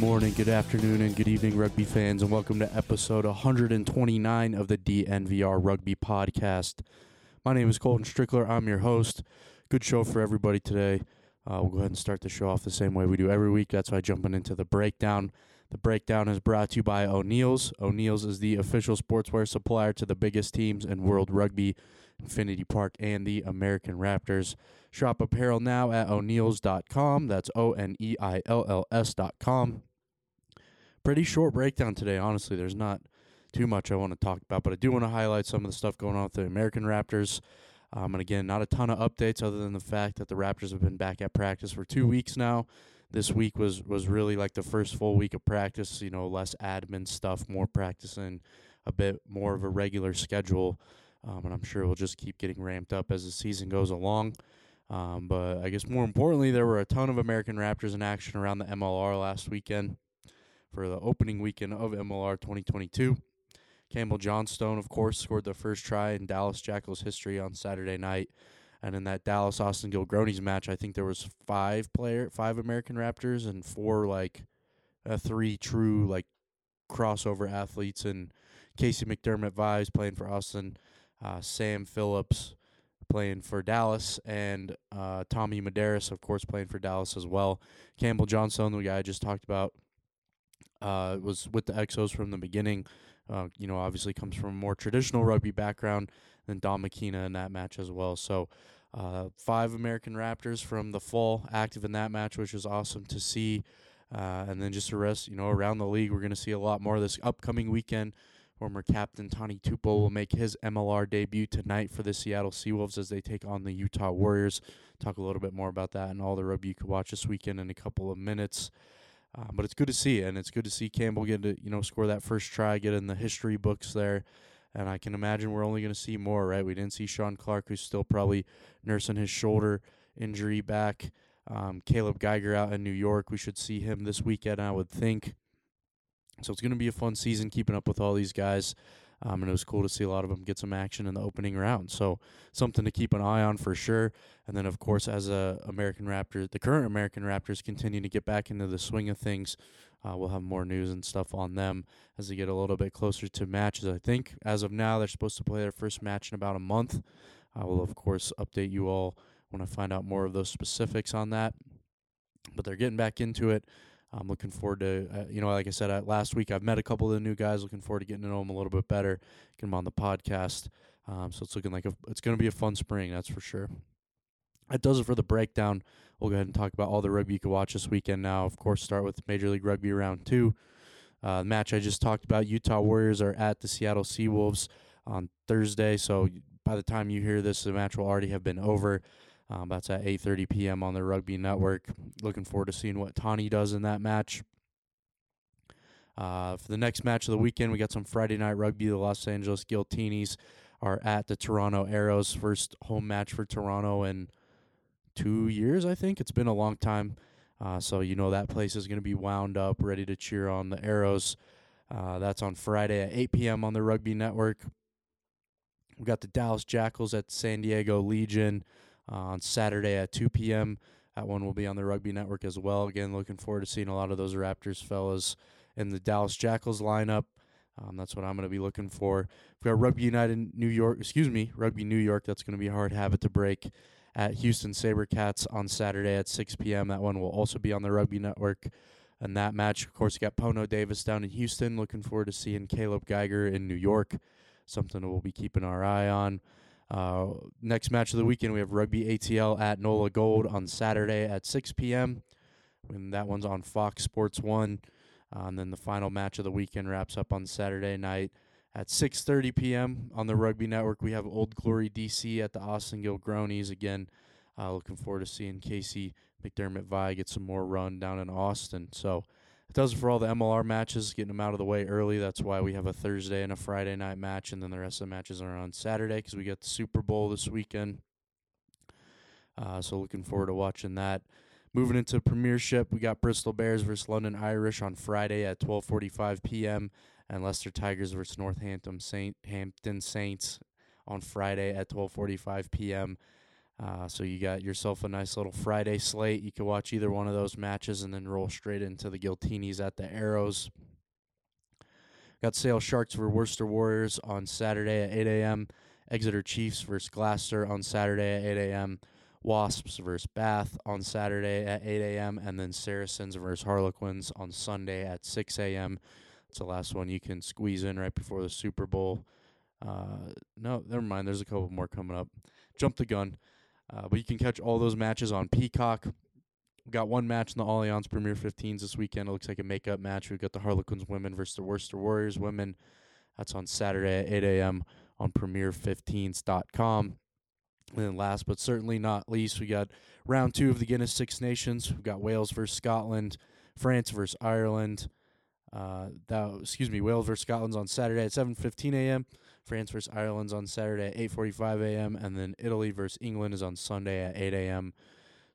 Morning, good afternoon, and good evening, rugby fans, and welcome to episode 129 of the DNVR Rugby Podcast. My name is Colton Strickler. I'm your host. Good show for everybody today. Uh, we'll go ahead and start the show off the same way we do every week. That's why jumping into the breakdown. The breakdown is brought to you by O'Neill's. O'Neill's is the official sportswear supplier to the biggest teams in World Rugby, Infinity Park, and the American Raptors. Shop apparel now at o'neills.com. That's O N E I L L S.com. Pretty short breakdown today, honestly. There's not too much I want to talk about, but I do want to highlight some of the stuff going on with the American Raptors. Um, and again, not a ton of updates other than the fact that the Raptors have been back at practice for two weeks now. This week was was really like the first full week of practice. You know, less admin stuff, more practicing, a bit more of a regular schedule. Um, and I'm sure we'll just keep getting ramped up as the season goes along. Um, but I guess more importantly, there were a ton of American Raptors in action around the MLR last weekend for the opening weekend of MLR 2022. Campbell Johnstone, of course, scored the first try in Dallas Jackals history on Saturday night. And in that Dallas Austin Gilgronis match, I think there was five player, five American Raptors and four like uh, three true like crossover athletes and Casey McDermott Vibes playing for Austin, uh, Sam Phillips playing for Dallas, and uh, Tommy Medeiros, of course, playing for Dallas as well. Campbell Johnstone, the guy I just talked about, uh, was with the Exos from the beginning. Uh, you know, obviously comes from a more traditional rugby background than Don McKenna in that match as well. So, uh, five American Raptors from the fall active in that match, which was awesome to see. Uh, and then just the rest, you know, around the league, we're going to see a lot more this upcoming weekend. Former captain Tani Tupo will make his MLR debut tonight for the Seattle Seawolves as they take on the Utah Warriors. Talk a little bit more about that and all the rugby you could watch this weekend in a couple of minutes. Uh, but it's good to see, and it's good to see Campbell get to you know score that first try, get in the history books there. And I can imagine we're only going to see more, right? We didn't see Sean Clark, who's still probably nursing his shoulder injury back. Um, Caleb Geiger out in New York. We should see him this weekend, I would think. So it's going to be a fun season keeping up with all these guys. Um, and it was cool to see a lot of them get some action in the opening round. So something to keep an eye on for sure. And then, of course, as a American Raptors, the current American Raptors continue to get back into the swing of things. Uh, we'll have more news and stuff on them as they get a little bit closer to matches. I think as of now, they're supposed to play their first match in about a month. I will, of course, update you all when I find out more of those specifics on that. But they're getting back into it. I'm looking forward to, uh, you know, like I said uh, last week, I've met a couple of the new guys. Looking forward to getting to know them a little bit better, get them on the podcast. Um, so it's looking like a, it's going to be a fun spring, that's for sure. That does it for the breakdown. We'll go ahead and talk about all the rugby you can watch this weekend now. Of course, start with Major League Rugby round two. Uh, the match I just talked about, Utah Warriors are at the Seattle Seawolves on Thursday. So by the time you hear this, the match will already have been over. Um, that's at 8:30 p.m. on the Rugby Network. Looking forward to seeing what Tani does in that match. Uh, for the next match of the weekend, we got some Friday night rugby. The Los Angeles Giltinis are at the Toronto Arrows. First home match for Toronto in two years, I think. It's been a long time. Uh, so you know that place is going to be wound up, ready to cheer on the Arrows. Uh, that's on Friday at 8 p.m. on the Rugby Network. We got the Dallas Jackals at San Diego Legion on Saturday at 2 p.m. That one will be on the Rugby Network as well. Again, looking forward to seeing a lot of those Raptors fellas in the Dallas Jackals lineup. Um, that's what I'm going to be looking for. We've got Rugby United New York, excuse me, Rugby New York. That's going to be a hard habit to break at Houston Sabercats on Saturday at 6 p.m. That one will also be on the Rugby Network. And that match, of course, got Pono Davis down in Houston. Looking forward to seeing Caleb Geiger in New York. Something we'll be keeping our eye on. Uh, next match of the weekend, we have Rugby ATL at NOLA Gold on Saturday at 6 p.m. When that one's on Fox Sports One. Uh, and then the final match of the weekend wraps up on Saturday night at 6:30 p.m. on the Rugby Network. We have Old Glory DC at the Austin Gilgronis again. Uh, looking forward to seeing Casey McDermott Vi get some more run down in Austin. So it does it for all the MLR matches, getting them out of the way early. That's why we have a Thursday and a Friday night match, and then the rest of the matches are on Saturday because we got the Super Bowl this weekend. Uh, so looking forward to watching that. Moving into Premiership, we got Bristol Bears versus London Irish on Friday at 12:45 p.m. and Leicester Tigers versus Northampton Saint Hampton Saints on Friday at 12:45 p.m. Uh, so you got yourself a nice little Friday slate. You can watch either one of those matches and then roll straight into the Giltinis at the Arrows. Got Sale Sharks versus Worcester Warriors on Saturday at 8 a.m. Exeter Chiefs versus Gloucester on Saturday at 8 a.m. Wasps versus Bath on Saturday at 8 a.m. and then Saracens versus Harlequins on Sunday at 6 a.m. It's the last one you can squeeze in right before the Super Bowl. Uh, no, never mind. There's a couple more coming up. Jump the gun. Uh, but you can catch all those matches on Peacock. We've got one match in the Allianz Premier 15s this weekend. It looks like a makeup match. We've got the Harlequins women versus the Worcester Warriors women. That's on Saturday at 8 a.m. on Premier15s.com. And then last but certainly not least, we got round two of the Guinness Six Nations. We've got Wales versus Scotland, France versus Ireland. Uh, that excuse me, Wales versus Scotland's on Saturday at 7:15 a.m. France versus Ireland's on Saturday at 8:45 a.m. and then Italy versus England is on Sunday at 8 a.m.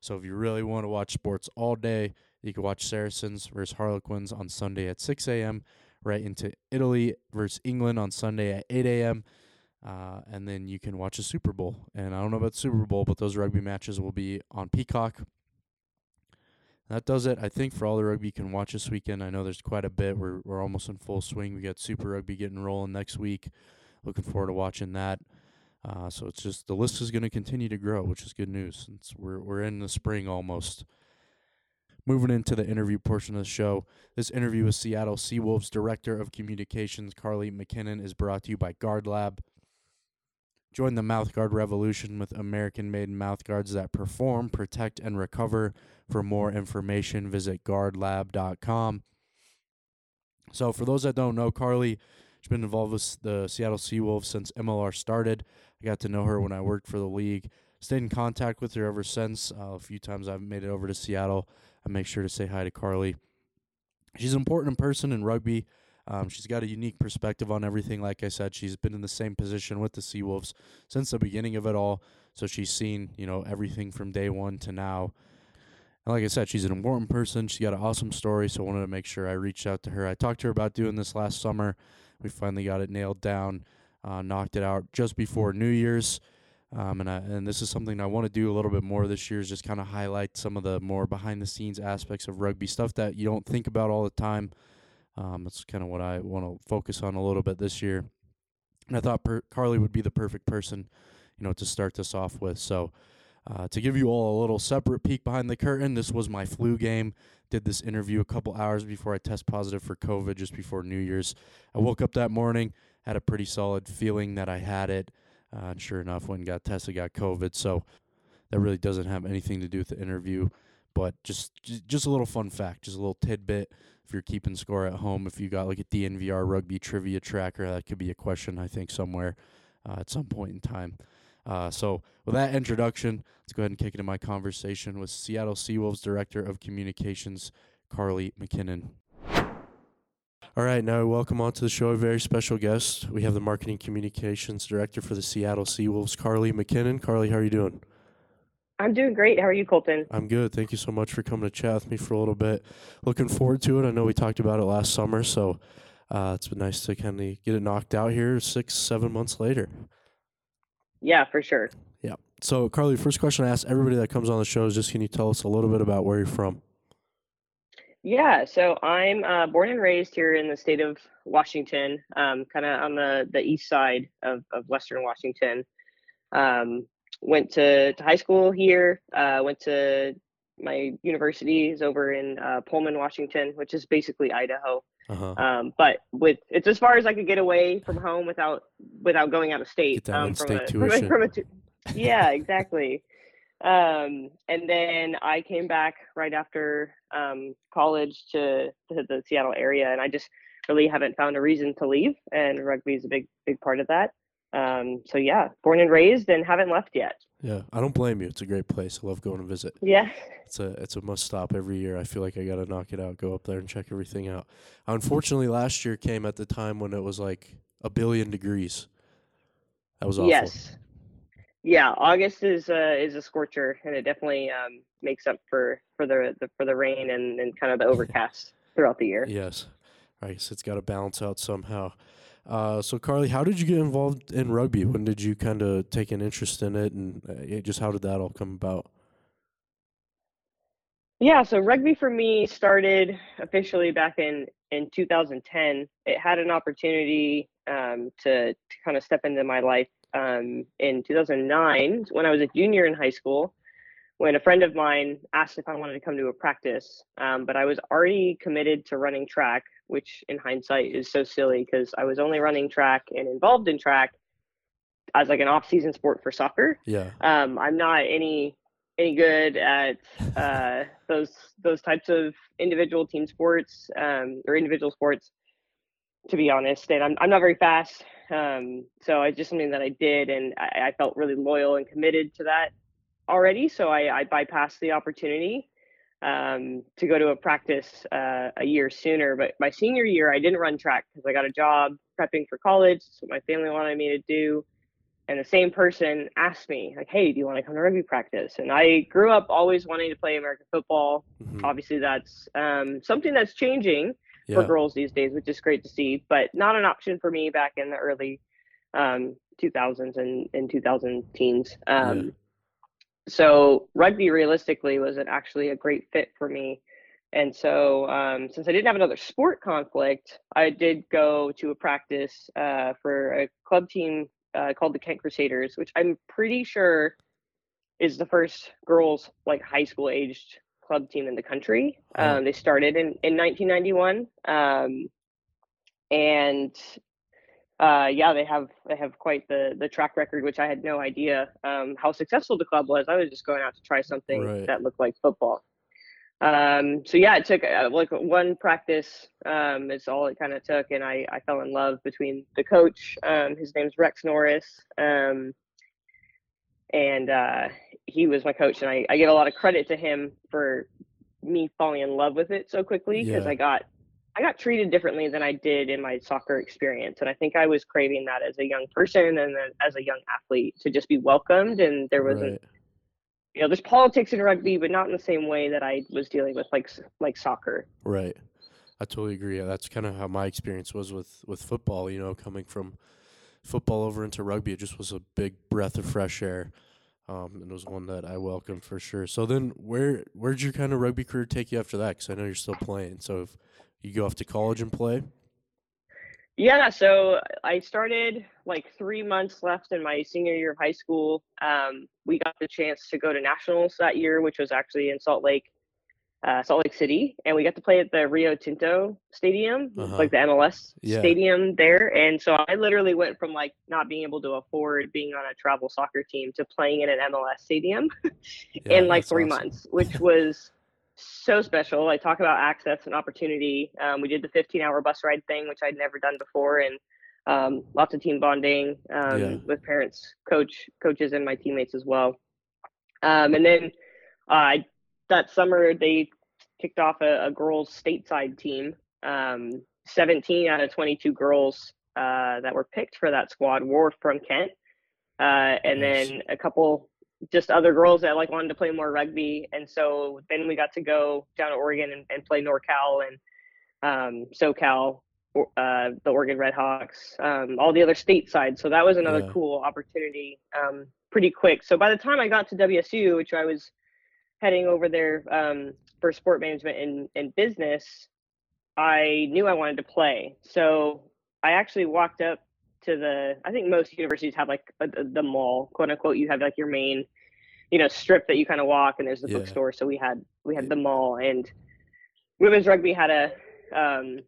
So if you really want to watch sports all day, you can watch Saracens versus Harlequins on Sunday at 6 a.m. Right into Italy versus England on Sunday at 8 a.m. Uh, and then you can watch a Super Bowl. And I don't know about the Super Bowl, but those rugby matches will be on Peacock. That does it, I think, for all the rugby you can watch this weekend. I know there's quite a bit. We're we're almost in full swing. We got Super Rugby getting rolling next week. Looking forward to watching that. Uh, so it's just the list is going to continue to grow, which is good news. Since we're we're in the spring almost. Moving into the interview portion of the show, this interview with Seattle Seawolves Director of Communications Carly McKinnon is brought to you by Guard Lab. Join the mouthguard revolution with American made mouthguards that perform, protect, and recover. For more information, visit guardlab.com. So, for those that don't know, Carly, she's been involved with the Seattle Seawolves since MLR started. I got to know her when I worked for the league. Stayed in contact with her ever since. Uh, a few times I've made it over to Seattle. I make sure to say hi to Carly. She's an important person in rugby. Um, she's got a unique perspective on everything. Like I said, she's been in the same position with the Seawolves since the beginning of it all. So she's seen, you know, everything from day one to now. And like I said, she's an important person. She's got an awesome story. So I wanted to make sure I reached out to her. I talked to her about doing this last summer. We finally got it nailed down, uh, knocked it out just before New Year's. Um, and I, and this is something I want to do a little bit more this year is just kind of highlight some of the more behind the scenes aspects of rugby stuff that you don't think about all the time. Um, that's kind of what I want to focus on a little bit this year. And I thought per- Carly would be the perfect person, you know, to start this off with. So, uh, to give you all a little separate peek behind the curtain, this was my flu game. Did this interview a couple hours before I test positive for COVID, just before New Year's. I woke up that morning, had a pretty solid feeling that I had it. Uh, and sure enough, when got tested, got COVID. So that really doesn't have anything to do with the interview, but just just a little fun fact, just a little tidbit. If you're keeping score at home, if you got like a DNVR rugby trivia tracker, that could be a question I think somewhere uh, at some point in time. Uh, so with that introduction, let's go ahead and kick into my conversation with Seattle Seawolves Director of Communications, Carly McKinnon. All right, now welcome on to the show a very special guest. We have the Marketing Communications Director for the Seattle Seawolves, Carly McKinnon. Carly, how are you doing? I'm doing great. How are you, Colton? I'm good. Thank you so much for coming to chat with me for a little bit. Looking forward to it. I know we talked about it last summer, so uh, it's been nice to kind of get it knocked out here six, seven months later. Yeah, for sure. Yeah. So, Carly, first question I ask everybody that comes on the show is just can you tell us a little bit about where you're from? Yeah, so I'm uh, born and raised here in the state of Washington, um, kind of on the, the east side of, of Western Washington. Um, went to, to high school here, uh, went to my university is over in uh, Pullman, Washington, which is basically Idaho. Uh-huh. Um, but with it's as far as I could get away from home without without going out of state. Um, from a, from a- from a yeah, exactly. Um, and then I came back right after um, college to, to the Seattle area, and I just really haven't found a reason to leave. And rugby is a big big part of that. Um, so yeah, born and raised, and haven't left yet. Yeah, I don't blame you. It's a great place. I love going to visit. Yeah. It's a it's a must stop every year. I feel like I got to knock it out, go up there and check everything out. Unfortunately, last year came at the time when it was like a billion degrees. That was awful. Yes. Yeah, August is uh, is a scorcher, and it definitely um, makes up for for the, the for the rain and, and kind of the overcast throughout the year. Yes. I guess it's got to balance out somehow. Uh, so, Carly, how did you get involved in rugby? When did you kind of take an interest in it, and uh, just how did that all come about? Yeah, so rugby for me started officially back in in 2010. It had an opportunity um, to, to kind of step into my life um, in 2009 when I was a junior in high school. When a friend of mine asked if I wanted to come to a practice, um, but I was already committed to running track, which in hindsight is so silly because I was only running track and involved in track as like an off-season sport for soccer Yeah. um, I'm not any any good at uh, those those types of individual team sports um, or individual sports, to be honest. And I'm I'm not very fast, um, so it's just something that I did, and I, I felt really loyal and committed to that already. So I, I bypassed the opportunity um, to go to a practice uh, a year sooner. But my senior year, I didn't run track because I got a job prepping for college. That's what my family wanted me to do and the same person asked me like hey do you want to come to rugby practice and i grew up always wanting to play american football Mhm. obviously that's um, something that's changing for girls these days which is great to see but not an option for me back in the early um, 2000s and, and 2000 teens um, Yeah. So rugby realistically was an, actually a great fit for me. And so um, since i didn't have another sport conflict i did go to a practice uh, for a club team uh, called the kent crusaders which i'm pretty sure is the first girls like high school aged club team in the country. Um, they started in, in 1991 um, and uh, yeah, they have they have quite the the track record, which I had no idea um, how successful the club was. I was just going out to try something Right. that looked like football. Um, so yeah, it took uh, like one practice um, is all it kind of took, and I I fell in love between the coach. Um, his name's Rex Norris. Um, and uh, he was my coach, and I, I give a lot of credit to him for me falling in love with it so quickly because Yeah. I got I got treated differently than I did in my soccer experience, and I think I was craving that as a young person and as a young athlete to just be welcomed, and there wasn't Right. you know there's politics in rugby, but not in the same way that I was dealing with like like soccer. Right. I totally agree. Yeah, That's kind of how my experience was with with football. You know, coming from football over into rugby, it just was a big breath of fresh air, um, and it was one that I welcomed for sure. So then, where where'd your kind of rugby career take you after that? Because I know you're still playing. So if you go off to college and play, Yeah, so I started like three months left in my senior year of high school. Um, we got the chance to go to nationals that year, which was actually in Salt Lake, uh, Salt Lake City, and we got to play at the Rio Tinto Stadium, Uh-huh. like the MLS Yeah. stadium there. And so I literally went from like not being able to afford being on a travel soccer team to playing in an MLS stadium Yeah, in like three awesome. months, which was so special. I talk about access and opportunity. Um, we did the 15 hour bus ride thing, which I'd never done before, and um, lots of team bonding um, Yeah. with parents, coach, coaches, and my teammates as well. Um, and then uh, that summer, they kicked off a, a girls' stateside team. Um, 17 out of 22 girls uh, that were picked for that squad were from Kent. Uh, and Nice. then a couple just other girls that like wanted to play more rugby and so then we got to go down to oregon and, and play norcal and um, socal uh, the Oregon Redhawks, um, all the other stateside. So that was another Yeah. cool opportunity. Um, pretty quick. So by the time I got to WSU, which I was heading over there um, for sport management and, and business, I knew I wanted to play. So I actually walked up to the. I think most universities have like a, the mall, quote unquote. You have like your main, you know, strip that you kind of walk, and there's the Yeah. bookstore. So we had we had the mall, and women's rugby had a um,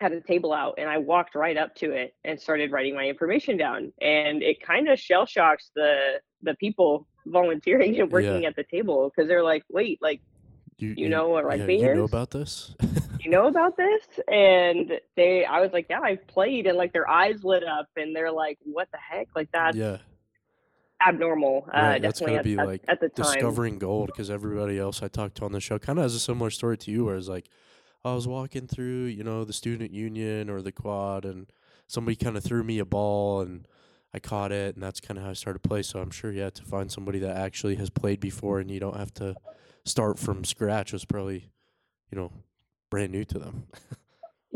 had a table out, and I walked right up to it and started writing my information down, and it kind of shell shocks the the people volunteering and working at the table because they're like, wait, like you know what yeah, rugby you know about this? you know about this? And they, I was like, yeah, I've played, and like their eyes lit up, and they're like, what the heck? Like that's yeah, abnormal. Uh, right. That's definitely gotta be at, like at the time. discovering gold because everybody else I talked to on the show kind of has a similar story to you, where it's like I was walking through, you know, the student union or the quad, and somebody kind of threw me a ball and. I caught it, and that's kind of how I started to play. So I'm sure, you yeah, to find somebody that actually has played before, and you don't have to start from scratch was probably, you know, brand new to them.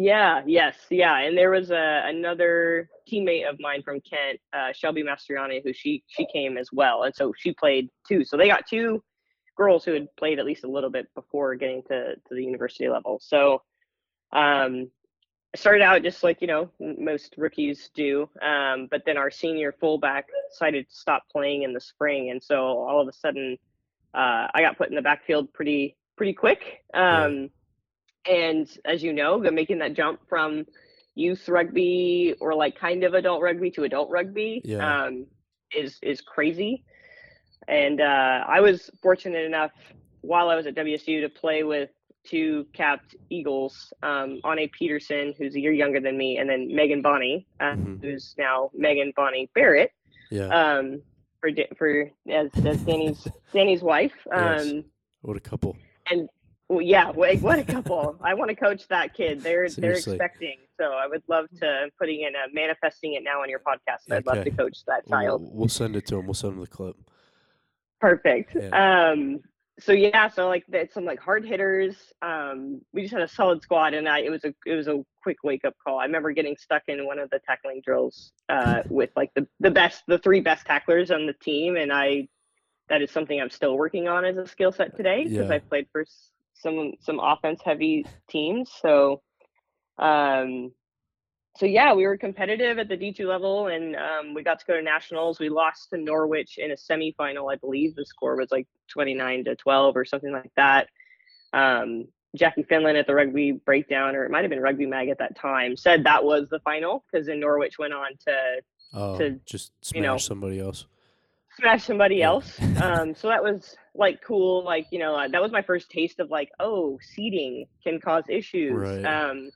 Yeah, yes, yeah. And there was a another teammate of mine from Kent, uh, Shelby Mastriani, who she she came as well, and so she played too. So they got two girls who had played at least a little bit before getting to to the university level. So um, I started out just like you know most rookies do, um, but then our senior fullback decided to stop playing in the spring, and so all of a sudden uh, I got put in the backfield pretty pretty quick. Um, and as you know, making that jump from youth rugby or like kind of adult rugby to adult rugby Yeah. um, is is crazy. And uh, I was fortunate enough while I was at WSU to play with two capped Eagles, um, Ane Peterson, who's a year younger than me, and then Megan Bonney, uh, Mhm. who's now Megan Bonney Barrett, Yeah, um, for for as, as Danny's Danny's wife. Yes. Um, what a couple. Well, yeah, wait, what a couple! I want to coach that kid. They're Seriously. they're expecting, so I would love to putting in a manifesting it now on your podcast. I'd love to coach that We'll, child. we'll send it to him. We'll send him the clip. Perfect. Yeah. Um, so yeah, so like that's some like hard hitters. Um, we just had a solid squad, and I it was a it was a quick wake up call. I remember getting stuck in one of the tackling drills uh, with like the the best the three best tacklers on the team, and I that is something I'm still working on as a skill set today because Yeah. I played for some some offense heavy teams. So, um, so yeah, we were competitive at the D2 level, and um, we got to go to nationals. We lost to Norwich in a semifinal, I believe. The score was like 29 to 12 or something like that. Um, Jackie Finlan at the Rugby Breakdown, or it might have been Rugby Mag at that time, said that was the final because then Norwich went on to Oh, To, just smash you know, somebody else. smash somebody Yeah. else. Um, so that was like cool. Like you know, uh, that was my first taste of like, oh, seating can cause issues, Right. um,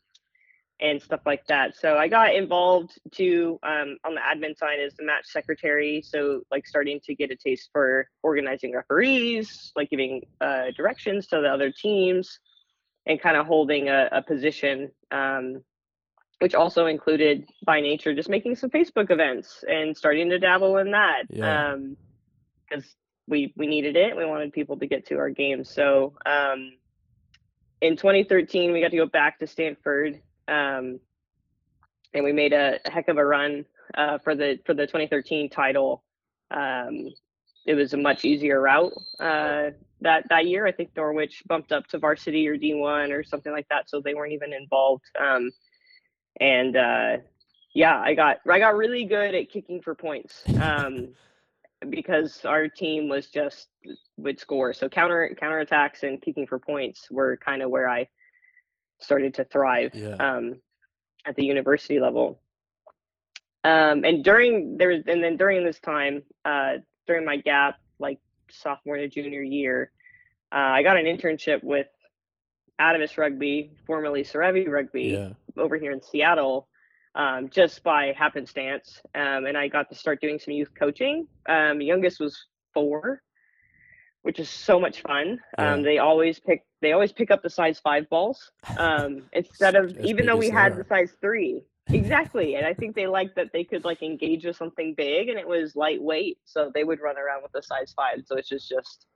and stuff like that. So I got involved too um, on the admin side as the match secretary. So like starting to get a taste for organizing referees, like giving uh, directions to the other teams, and kind of holding a, a position. Um, which also included by nature just making some Facebook events and starting to dabble in that. Yeah. Um, because we we needed it. We wanted people to get to our games. So um, in 2013, we got to go back to Stanford, um, and we made a, a heck of a run uh, for the for the 2013 title. Um, it was a much easier route uh, that that year. I think Norwich bumped up to varsity or D1 or something like that, so they weren't even involved. Um, and uh, yeah, I got I got really good at kicking for points. Because our team was just would score. So counter counter attacks and kicking for points were kind of where I started to thrive Yeah. um, at the university level. Um, and during there was, and then during this time, uh, during my gap, like sophomore to junior year, uh, I got an internship with Atavus Rugby, formerly Serevi Rugby, Yeah. over here in Seattle um, just by happenstance. Um, and I got to start doing some youth coaching. Um, youngest was four, which is so much fun. Um, Yeah. they always pick they always pick up the size five balls um, instead of even though we had are. the size three. Exactly, and I think they liked that they could like engage with something big, and it was lightweight, so they would run around with the size five. So it's just just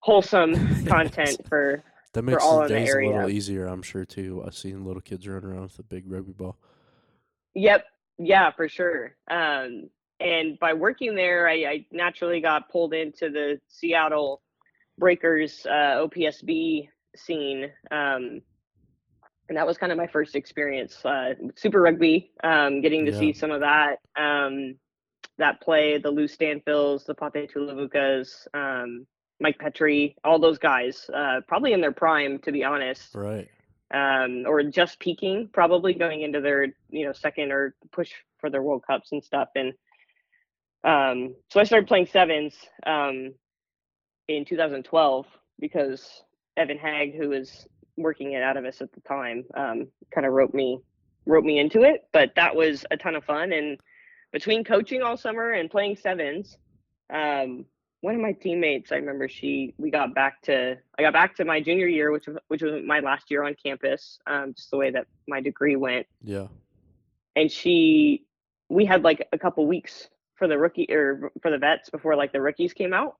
wholesome content for That makes all the in the days a little easier, I'm sure too. I've seen little kids run around with a big rugby ball. Yep. Yeah, for sure. Um, and by working there, I, I naturally got pulled into the Seattle Breakers uh, OPSB scene. Um, and that was kind of my first experience. Uh, Super Rugby, um, getting to Yeah. see some of that. Um, that play, the Lou Stanfills, the Pate Tulavukas, um, Mike Petri, all those guys, uh, probably in their prime, to be honest Right. Um, or just peaking, probably going into their you know second or push for their World Cups and stuff. And um, so I started playing sevens um, in 2012 because Evan Hag, who was working of us at the time, um, kind of wrote me wrote me into it. But that was a ton of fun. And between coaching all summer and playing sevens, um, one of my teammates, I remember she, we got back to, I got back to my junior year, which was, which was my last year on campus, um, just the way that my degree went. Yeah. And she, we had like a couple weeks for the rookie or for the vets before like the rookies came out,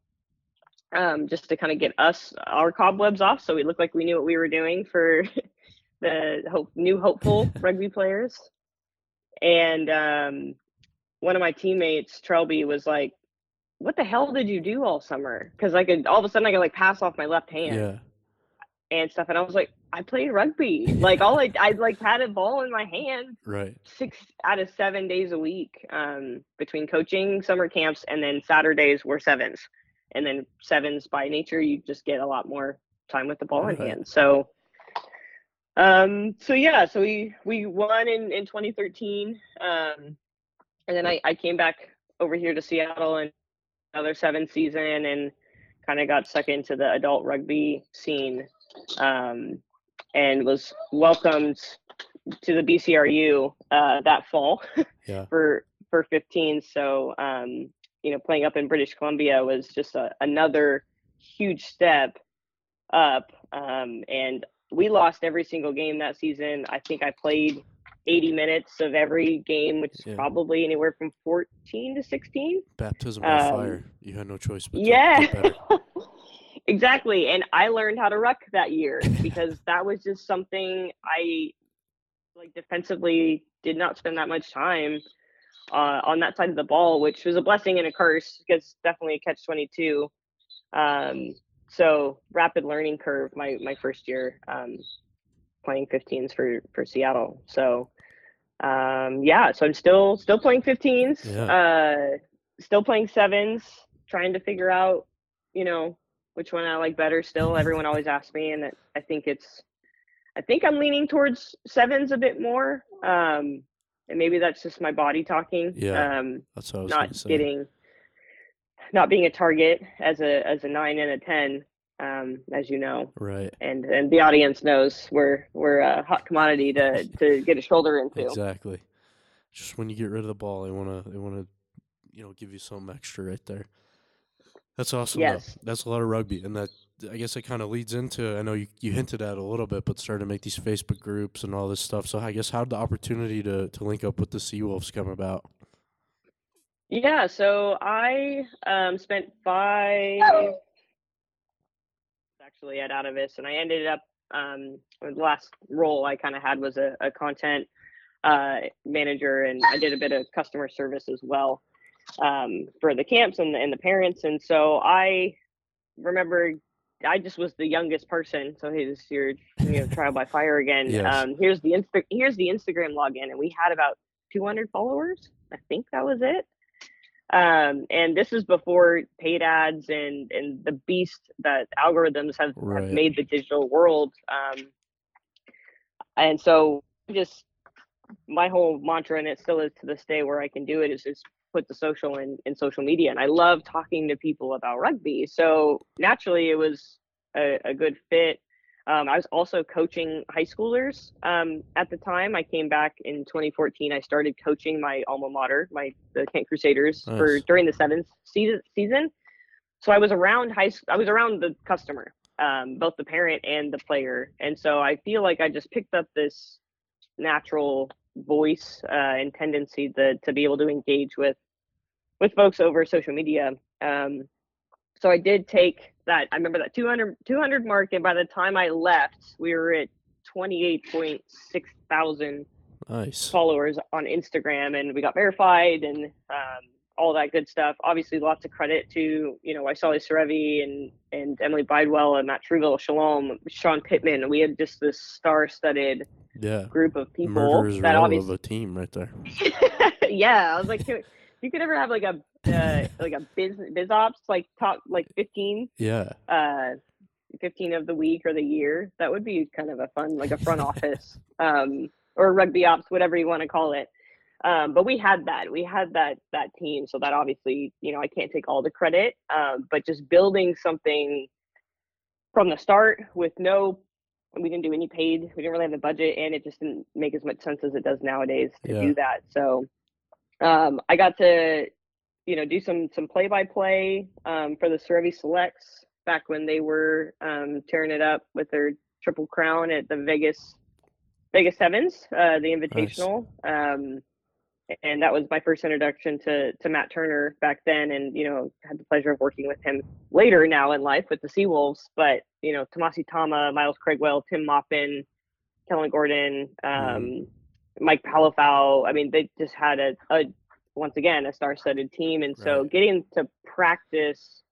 um, just to kind of get us our cobwebs off, so we looked like we knew what we were doing for the hope, new hopeful rugby players. And um, one of my teammates, Trelby, was like, "What the hell did you do all summer?" Because I could all of a sudden I could like pass off my left hand Yeah. and stuff, and I was like, "I played rugby. Like all I I like had a ball in my hand Right. six out of seven days a week um, between coaching, summer camps, and then Saturdays were sevens. And then sevens by nature, you just get a lot more time with the ball in hand. So, um, so yeah, so we we won in in 2013, um, and then I I came back over here to Seattle and another seven season and kind of got stuck into the adult rugby scene, um, and was welcomed to the BCRU uh, that fall Yeah. for for 15. So um, you know, playing up in British Columbia was just a, another huge step up. Um, and we lost every single game that season. I think I played 80 minutes of every game, which is Yeah. probably anywhere from 14 to 16. Baptism by Um, fire. You had no choice but Yeah. exactly. And I learned how to ruck that year because that was just something I like defensively did not spend that much time uh, on that side of the ball, which was a blessing and a curse because definitely a catch 22. Um, so rapid learning curve my, my first year um, playing 15s for, for Seattle. So um, yeah, so I'm still still playing 15s, Yeah. uh, still playing sevens, trying to figure out, you know, which one I like better. Still, everyone always asks me, and I think it's, I think I'm leaning towards sevens a bit more, um, and maybe that's just my body talking. Yeah, Um, That's what I was not getting, not being a target as a as a nine and a ten, um, as you know, Right. and and the audience knows we're we're a hot commodity to to get a shoulder into. Exactly. Just when you get rid of the ball, they wanna they wanna, you know, give you something extra right there. That's awesome. though. Yes. That's a lot of rugby, and that I guess it kind of leads into. I know you, you hinted at it a little bit, but started to make these Facebook groups and all this stuff. So I guess how did the opportunity to to link up with the Seawolves come about? Yeah, so I um, spent five actually at Atavus, and I ended up um, the last role I kind of had was a, a content uh, manager, and I did a bit of customer service as well um, for the camps and the, and the parents. And so I remember I just was the youngest person, so here's your you know trial by fire again. Yes. Um, here's the Insta- here's the Instagram login, and we had about 200 followers. I think that was it. Um, and this is before paid ads and and the beast that algorithms have, Right. have made the digital world. Um, and so just my whole mantra, and it still is to this day, where I can do it is just put the social in, in social media. And I love talking to people about rugby. So naturally, it was a, a good fit. Um, I was also coaching high schoolers um, at the time. I came back in 2014. I started coaching my alma mater, my the Kent Crusaders, for during the seventh season. Season, so I was around high. I was around the customer, um, both the parent and the player, and so I feel like I just picked up this natural voice uh, and tendency to to be able to engage with with folks over social media. Um, so I did take that I remember that 200 200 mark, and by the time I left, we were at 28.6 thousand Nice. followers on Instagram, and we got verified and um, all that good stuff. Obviously, lots of credit to you know Isali Serevi and and Emily Bidewell and Matt Truville, Shalom, Sean Pittman. We had just this star-studded Yeah. group of people Murderers that obviously of a team right there. yeah, I was like, you could ever have like a uh, like a biz biz ops like top like fifteen Yeah. uh 15 of the week or the year that would be kind of a fun like a front office um or rugby ops whatever you want to call it um but we had that we had that that team so that obviously you know i can't take all the credit um but just building something from the start with no we didn't do any paid we didn't really have a budget and it just didn't make as much sense as it does nowadays to Yeah. do that so um i got to you know do some some play by play um for the Serevi selects back when they were um tearing it up with their triple crown at the vegas vegas sevens uh the invitational. Um and that was my first introduction to to matt turner back then and you know had the pleasure of working with him later now in life with the seawolves. But you know tomasi tama miles craigwell tim Maupin kellen gordon um mike Palefau i mean they just had a, a once again a star-studded team and so Right. getting to practice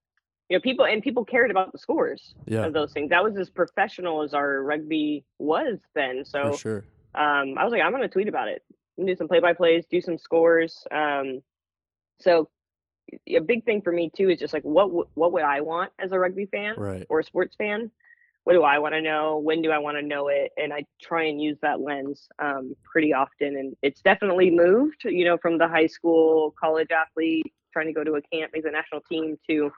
you know people and people cared about the scores Yeah. of those things that was as professional as our rugby was then so For sure. um, I was like, I'm gonna tweet about it, do some play-by-plays, do some scores. Um, so a big thing for me too is just like what w- what would I want as a rugby fan Right. or a sports fan? What do I want to know? When do I want to know it? And I try and use that lens um, pretty often, and it's definitely moved. You know, from the high school, college athlete trying to go to a camp, make the national team, to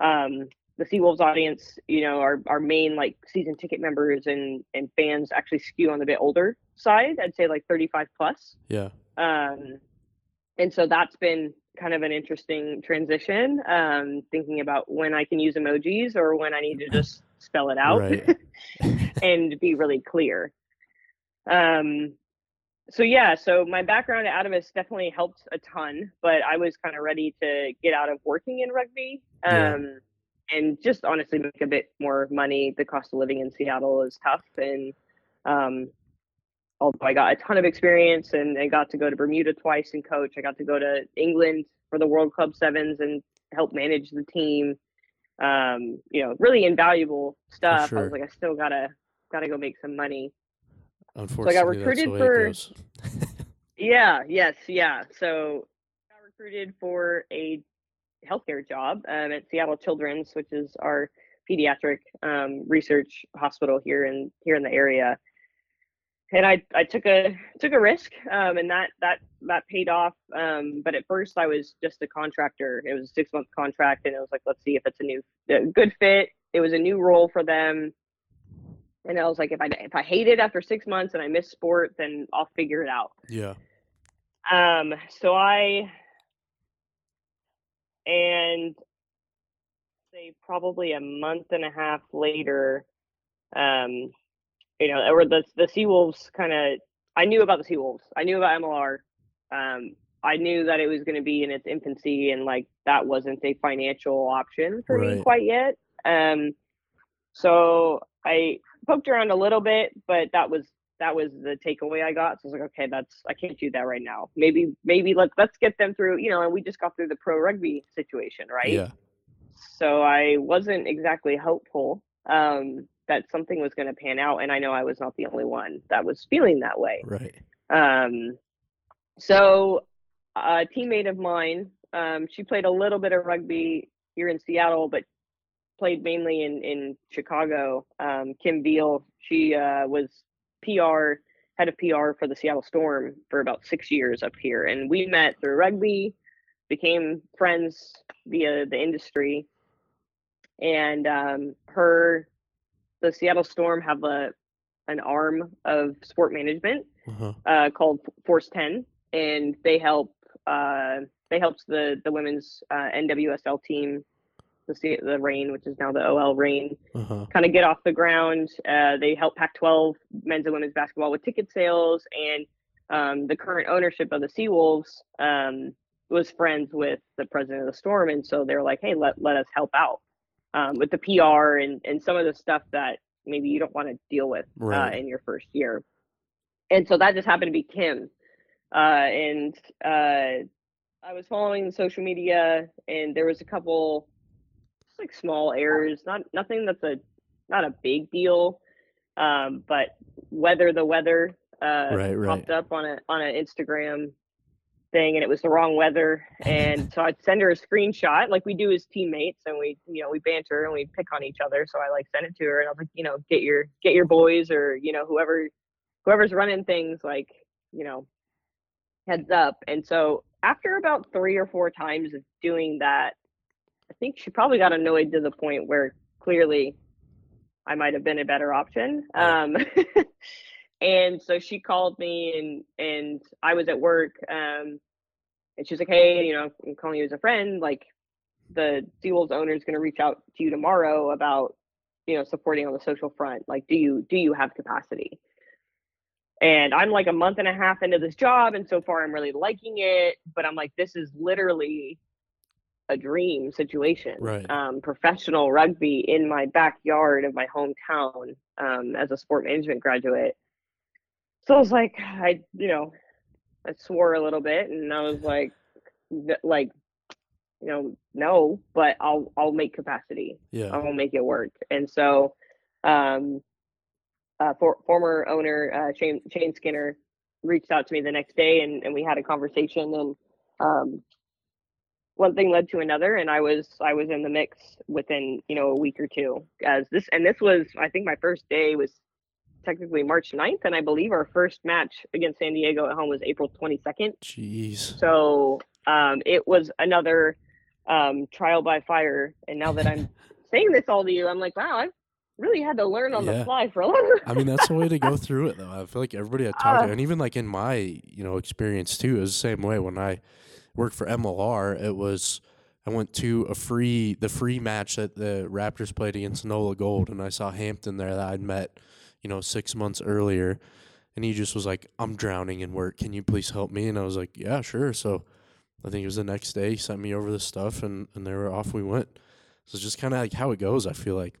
um, the Seawolves audience, you know, our, our main like season ticket members and, and fans actually skew on the bit older side. I'd say like 35 plus. Yeah. Um, and so that's been kind of an interesting transition. Um, thinking about when I can use emojis or when I need to just spell it out Right. and be really clear. Um, so yeah, so my background at Atavus definitely helped a ton, but I was kind of ready to get out of working in rugby. Um, Yeah. and just honestly make a bit more money. The cost of living in Seattle is tough, and um, although I got a ton of experience and I got to go to Bermuda twice and coach, I got to go to England for the World Club Sevens and help manage the team. Um, you know, really invaluable stuff. I was like, I still gotta gotta go make some money. Unfortunately, that's recruited the way for- Yeah, yes, yeah. So I got recruited for a healthcare job um, at Seattle Children's, which is our pediatric um, research hospital here in here in the area. And I, I took a took a risk, um, and that that that paid off. Um, but at first, I was just a contractor. It was a six month contract, and it was like, let's see if it's a new a good fit. It was a new role for them, and I was like, if I if I hate it after six months and I miss sport, then I'll figure it out. Yeah. Um, so I and say probably a month and a half later, um, you know, or the the Seawolves kind of I knew about the Seawolves. I knew about MLR. Um, I knew that it was going to be in its infancy and like that wasn't a financial option for me quite yet. Um, so I poked around a little bit, but that was that was the takeaway I got. So I was like, okay, that's I can't do that right now. Maybe maybe let's let's get them through. You know, and we just got through the pro rugby situation, right? Yeah. So I wasn't exactly hopeful um, that something was going to pan out, and I know I was not the only one that was feeling that way. Right. Um, so a teammate of mine, um, she played a little bit of rugby here in Seattle, but played mainly in in Chicago. Um, Kim Beal, she uh, was PR head of PR for the Seattle Storm for about six years up here, and we met through rugby, became friends via the industry, and um, her, the Seattle Storm have a an arm of sport management Uh-huh. uh, called Force 10, and they help uh, they helped the the women's uh, NWSL team, the C- the Rain, which is now the OL Rain, Uh-huh. kind of get off the ground. Uh, they help Pac-12 men's and women's basketball with ticket sales, and um, the current ownership of the Seawolves um, was friends with the president of the Storm, and so they're like, "Hey, let let us help out." Um, with the PR and and some of the stuff that maybe you don't want to deal with Right. uh, in your first year. And so that just happened to be Kim, uh, and uh, I was following the social media, and there was a couple just like small errors, not nothing that's a not a big deal, um, but weather the weather uh, Right, right. popped up on a on an Instagram thing, and it was the wrong weather, and so I'd send her a screenshot like we do as teammates, and we you know we banter and we pick on each other. So I like sent it to her, and I was like, you know, get your get your boys or you know whoever whoever's running things like you know heads up. And so after about three or four times of doing that, I think she probably got annoyed to the point where clearly I might have been a better option. Um, and so she called me and and I was at work. Um, and she's like, "Hey, you know, I'm calling you as a friend. Like, the Seawolves owner is going to reach out to you tomorrow about, you know, supporting on the social front. Like, do you do you have capacity?" And I'm like a month and a half into this job, and so far I'm really liking it. But I'm like, this is literally a dream situation. Right. Um, professional rugby in my backyard of my hometown um, as a sport management graduate. So I was like, I, you know, I swore a little bit, and I was like, like, you know, no, but I'll I'll make capacity. Yeah. I'll make it work. And so, um, uh, for, former owner uh, Shane Shane Skinner reached out to me the next day, and, and we had a conversation. And um, one thing led to another, and I was I was in the mix within you know a week or two. As this and this was I think my first day was technically March 9th, and I believe our first match against San Diego at home was April 22nd. Jeez. So um, it was another um, trial by fire. And now that I'm saying this all to you, I'm like, wow, I've really had to learn on Yeah. the fly for a long I mean, that's the way to go through it, though. I feel like everybody I talk Ah. to, and even like in my you know experience too, is the same way. When I worked for MLR, it was I went to a free the free match that the Raptors played against Nola Gold, and I saw Hampton there that I'd met, you know, six months earlier, and he just was like, "I'm drowning in work. Can you please help me?" And I was like, "Yeah, sure." So I think it was the next day he sent me over the stuff, and and they were off we went. So it's just kind of like how it goes. I feel like.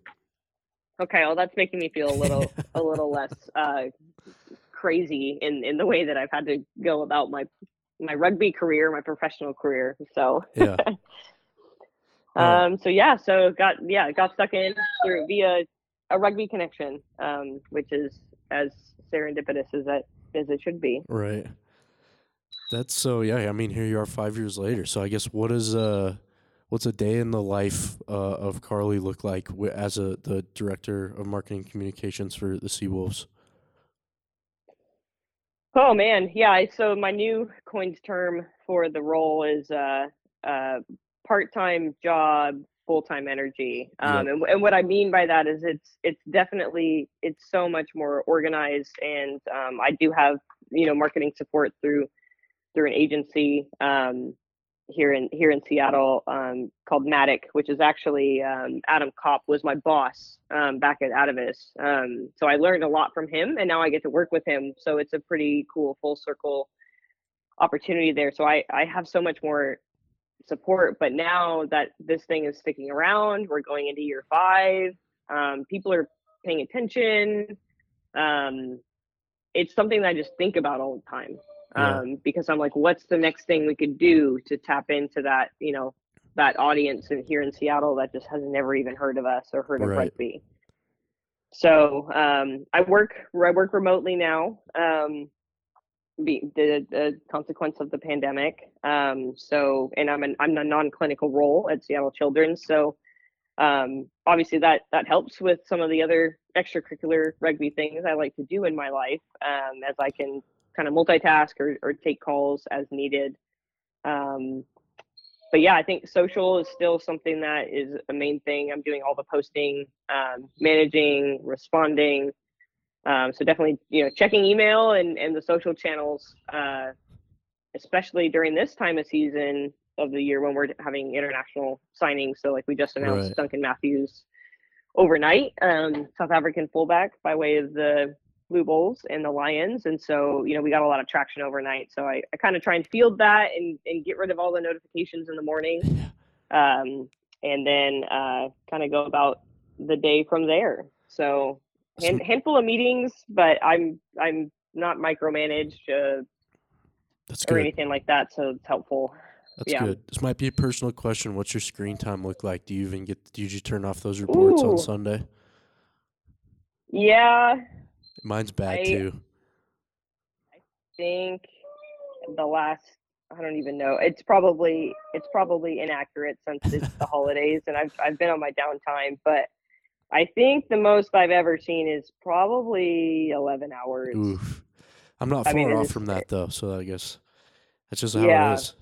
Okay, well, that's making me feel a little a little less uh, crazy in in the way that I've had to go about my my rugby career, my professional career. So, Yeah. Yeah. um, so yeah, so got yeah, got stuck in through via a rugby connection, um, which is as serendipitous as that as it should be. Right. That's so yeah. I mean, here you are five years later. So I guess what is uh, what's a day in the life uh, of Carly look like as a the director of marketing communications for the Seawolves? Oh man, yeah. So my new coined term for the role is uh, uh, part-time job, full-time energy. Um, and, and what I mean by that is it's it's definitely it's so much more organized, and um, I do have you know marketing support through through an agency um, here in here in Seattle um, called Matic, which is actually um, Adam Kopp was my boss um, back at Atavus. Um, so I learned a lot from him, and now I get to work with him. So it's a pretty cool full circle opportunity there. So I I have so much more support. But now that this thing is sticking around, we're going into year five. Um, people are paying attention. Um, it's something that I just think about all the time Yeah. um, because I'm like, what's the next thing we could do to tap into that, you know, that audience in, here in Seattle that just has never even heard of us or heard of Right. rugby. So um, I work I work remotely now. Um, be, the the consequence of the pandemic. Um, so and I'm an I'm a non-clinical role at Seattle Children's. So um, obviously that that helps with some of the other extracurricular rugby things I like to do in my life, um, as I can kind of multitask or, or take calls as needed. Um, but yeah, I think social is still something that is a main thing. I'm doing all the posting, um, managing, responding. Um, so definitely, you know, checking email and, and the social channels, uh, especially during this time of season of the year when we're having international signings. So like we just announced Right. Duncan Matthews overnight, um, South African fullback by way of the Blue Bulls and the Lions. And so, you know, we got a lot of traction overnight. So I, I kind of try and field that and, and get rid of all the notifications in the morning. Um, and then uh, kind of go about the day from there. So hand, handful of meetings, but I'm I'm not micromanaged uh, That's or good. anything like that, so it's helpful. That's yeah. good. This might be a personal question. What's your screen time look like? Do you even get? Do you turn off those reports on Sunday? Yeah, Mine's bad I- too. I think the last I don't even know. It's probably it's probably inaccurate since it's the holidays and I've I've been on my downtime, but I think the most I've ever seen is probably 11 hours. Oof. I'm not I far mean, off from that though, so I guess that's just how Yeah. it is.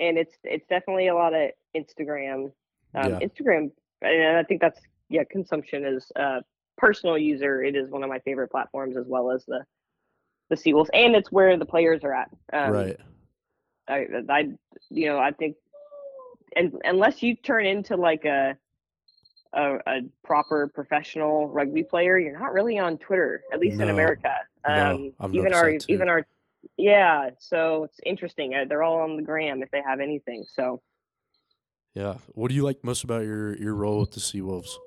And it's it's definitely a lot of Instagram. Um, Yeah. Instagram and I think that's yeah, consumption is uh personal user. It is one of my favorite platforms as well as the the Seawolves and it's where the players are at. Um, right. I, I, you know, I think, and unless you turn into like a, a, a proper professional rugby player, you're not really on Twitter, at least in America. Um, I've even our, too. even our, yeah. So it's interesting. Uh, They're all on the gram if they have anything. So Yeah. What do you like most about your your role with the Sea Wolves?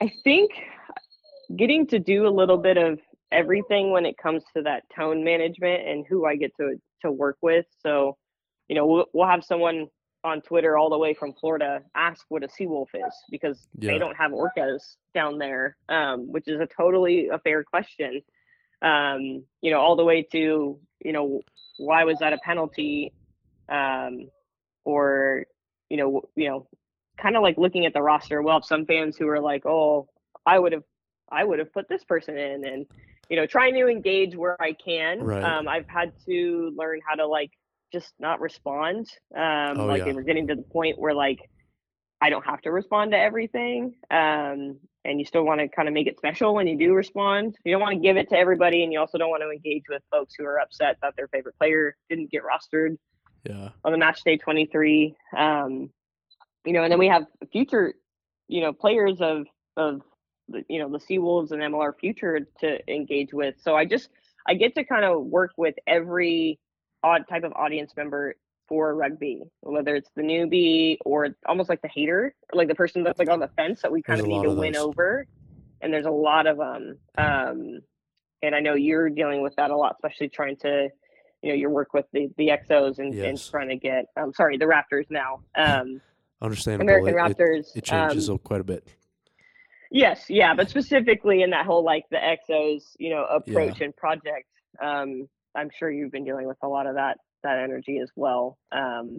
I think getting to do a little bit of everything when it comes to that tone management and who I get to to work with. So, you know, we'll, we'll have someone on Twitter all the way from Florida ask what a sea wolf is because Yeah. they don't have orcas down there, um, which is a totally a fair question. Um, you know, all the way to you know why was that a penalty, um, or you know, you know, kind of like looking at the roster. We'll some fans who are like, "Oh, I would have, I would have put this person in," and you know, trying to engage where I can. Right. Um, I've had to learn how to like just not respond. Um, Oh, like yeah. we're getting to the point where like I don't have to respond to everything. Um, and you still want to kind of make it special when you do respond. You don't want to give it to everybody, and you also don't want to engage with folks who are upset that their favorite player didn't get rostered Yeah. on the match day 23 um you know and then we have future you know players of of the, you know the Seawolves and MLR future to engage with so I just I get to kind of work with every odd type of audience member for rugby whether it's the newbie or almost like the hater like the person that's like on the fence that we kind There's of need to of win those. over and there's a lot of them um and I know you're dealing with that a lot especially trying to you know your work with the the exos and, and trying to get i'm sorry the raptors now um Understandable. american It- it- raptors It, changes um, quite a bit. yes yeah but specifically in that whole like the exos you know approach and project um i'm sure you've been dealing with a lot of that that energy as well um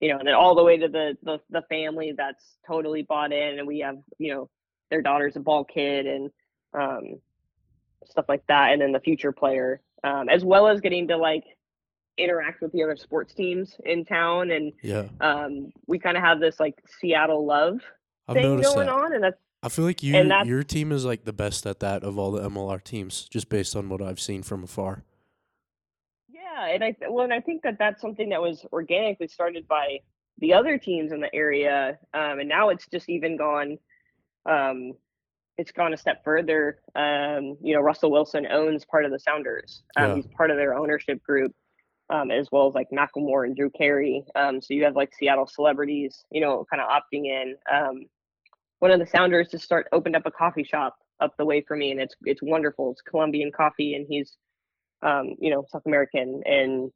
you know and then all the way to the the, the family that's totally bought in and we have you know their daughter's a ball kid and um stuff like that and then the future player um as well as getting to like interact with the other sports teams in town and Yeah. um we kind of have this like seattle love I've thing going that. on and that's I feel like you, your team is like the best at that of all the MLR teams, just based on what I've seen from afar. Yeah, and I well, and I think that that's something that was organically started by the other teams in the area, um, and now it's just even gone. Um, it's gone a step further. Um, you know, Russell Wilson owns part of the Sounders. Um, Yeah. He's part of their ownership group, um, as well as like Macklemore and Drew Carey. Um, so you have like Seattle celebrities, you know, kind of opting in. Um, one of the Sounders just start opened up a coffee shop up the way for me, and it's it's wonderful. It's Colombian coffee, and he's um, you know, South American. And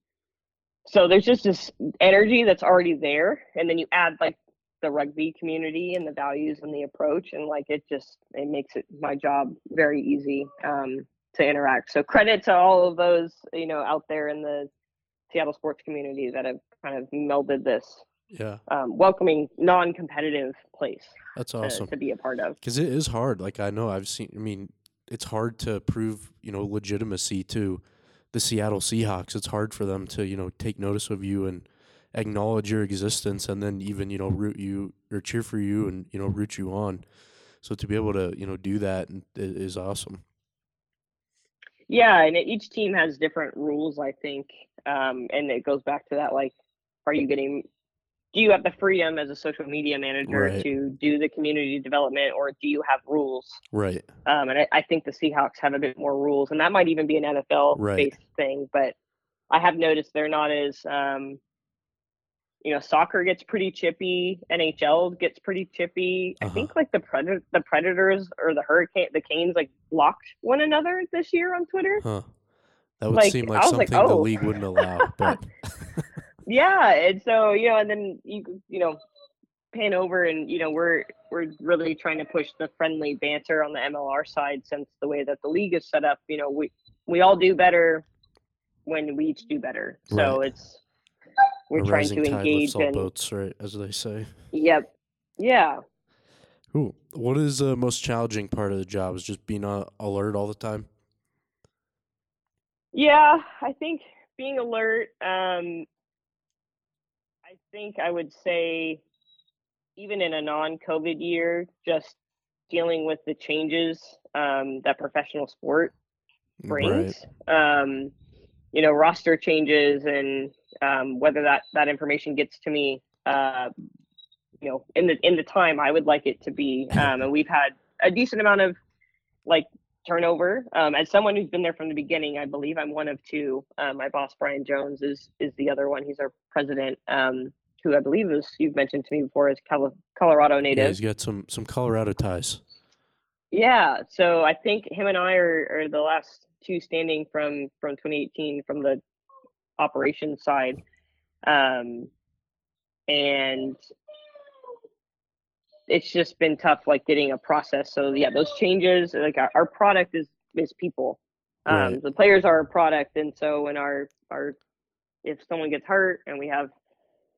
so there's just this energy that's already there. And then you add like the rugby community and the values and the approach. And like it just, it makes it my job very easy um, to interact. So credit to all of those, you know, out there in the Seattle sports community that have kind of melded this Yeah. um, welcoming, non competitive place That's to, awesome. to be a part of. Because it is hard. Like I know I've seen. I mean, it's hard to prove you know legitimacy to the Seattle Seahawks. It's hard for them to you know take notice of you and acknowledge your existence, and then even you know root you or cheer for you and you know root you on. So to be able to you know do that is awesome. Yeah, and each team has different rules, I think, um, and it goes back to that like, are you getting? Do you have the freedom as a social media manager Right. to do the community development, or do you have rules? Right. Um, and I, I think the Seahawks have a bit more rules, and that might even be an NFL Right. based thing. But I have noticed they're not as um, you know, soccer gets pretty chippy. NHL gets pretty chippy. I Uh-huh. think like the predator, the Predators or the Hurricane, the Canes like blocked one another this year on Twitter. Huh. That would Like, seem like something like, the oh. league wouldn't allow, but Yeah, and so you know, and then you you know, pan over and you know we're we're really trying to push the friendly banter on the MLR side since the way that the league is set up. You know, we we all do better when we each do better. So Right. it's we're a trying rising to tide engage lifts all and boats, right? As they say. yep, yeah. Ooh, what is the most challenging part of the job? Is just being uh, alert all the time. Yeah, I think being alert. Um, I think I would say, even in a non-COVID year, just dealing with the changes um, that professional sport brings. Um, you know, roster changes and um, whether that that information gets to me. Uh, you know, in the in the time I would like it to be. Um, and we've had a decent amount of like turnover. Um, as someone who's been there from the beginning, I believe I'm one of two. Uh, my boss Brian Jones is is the other one. He's our president, um, who I believe is you've mentioned to me before is Colo- Colorado Yeah, native. he's got some some Colorado ties. Yeah, so I think him and I are, are the last two standing from from 2018 from the operations side, um, and it's just been tough, like getting a process. So yeah, those changes, like our, our product is is people. Um, Right. The players are a product, and so when our our if someone gets hurt and we have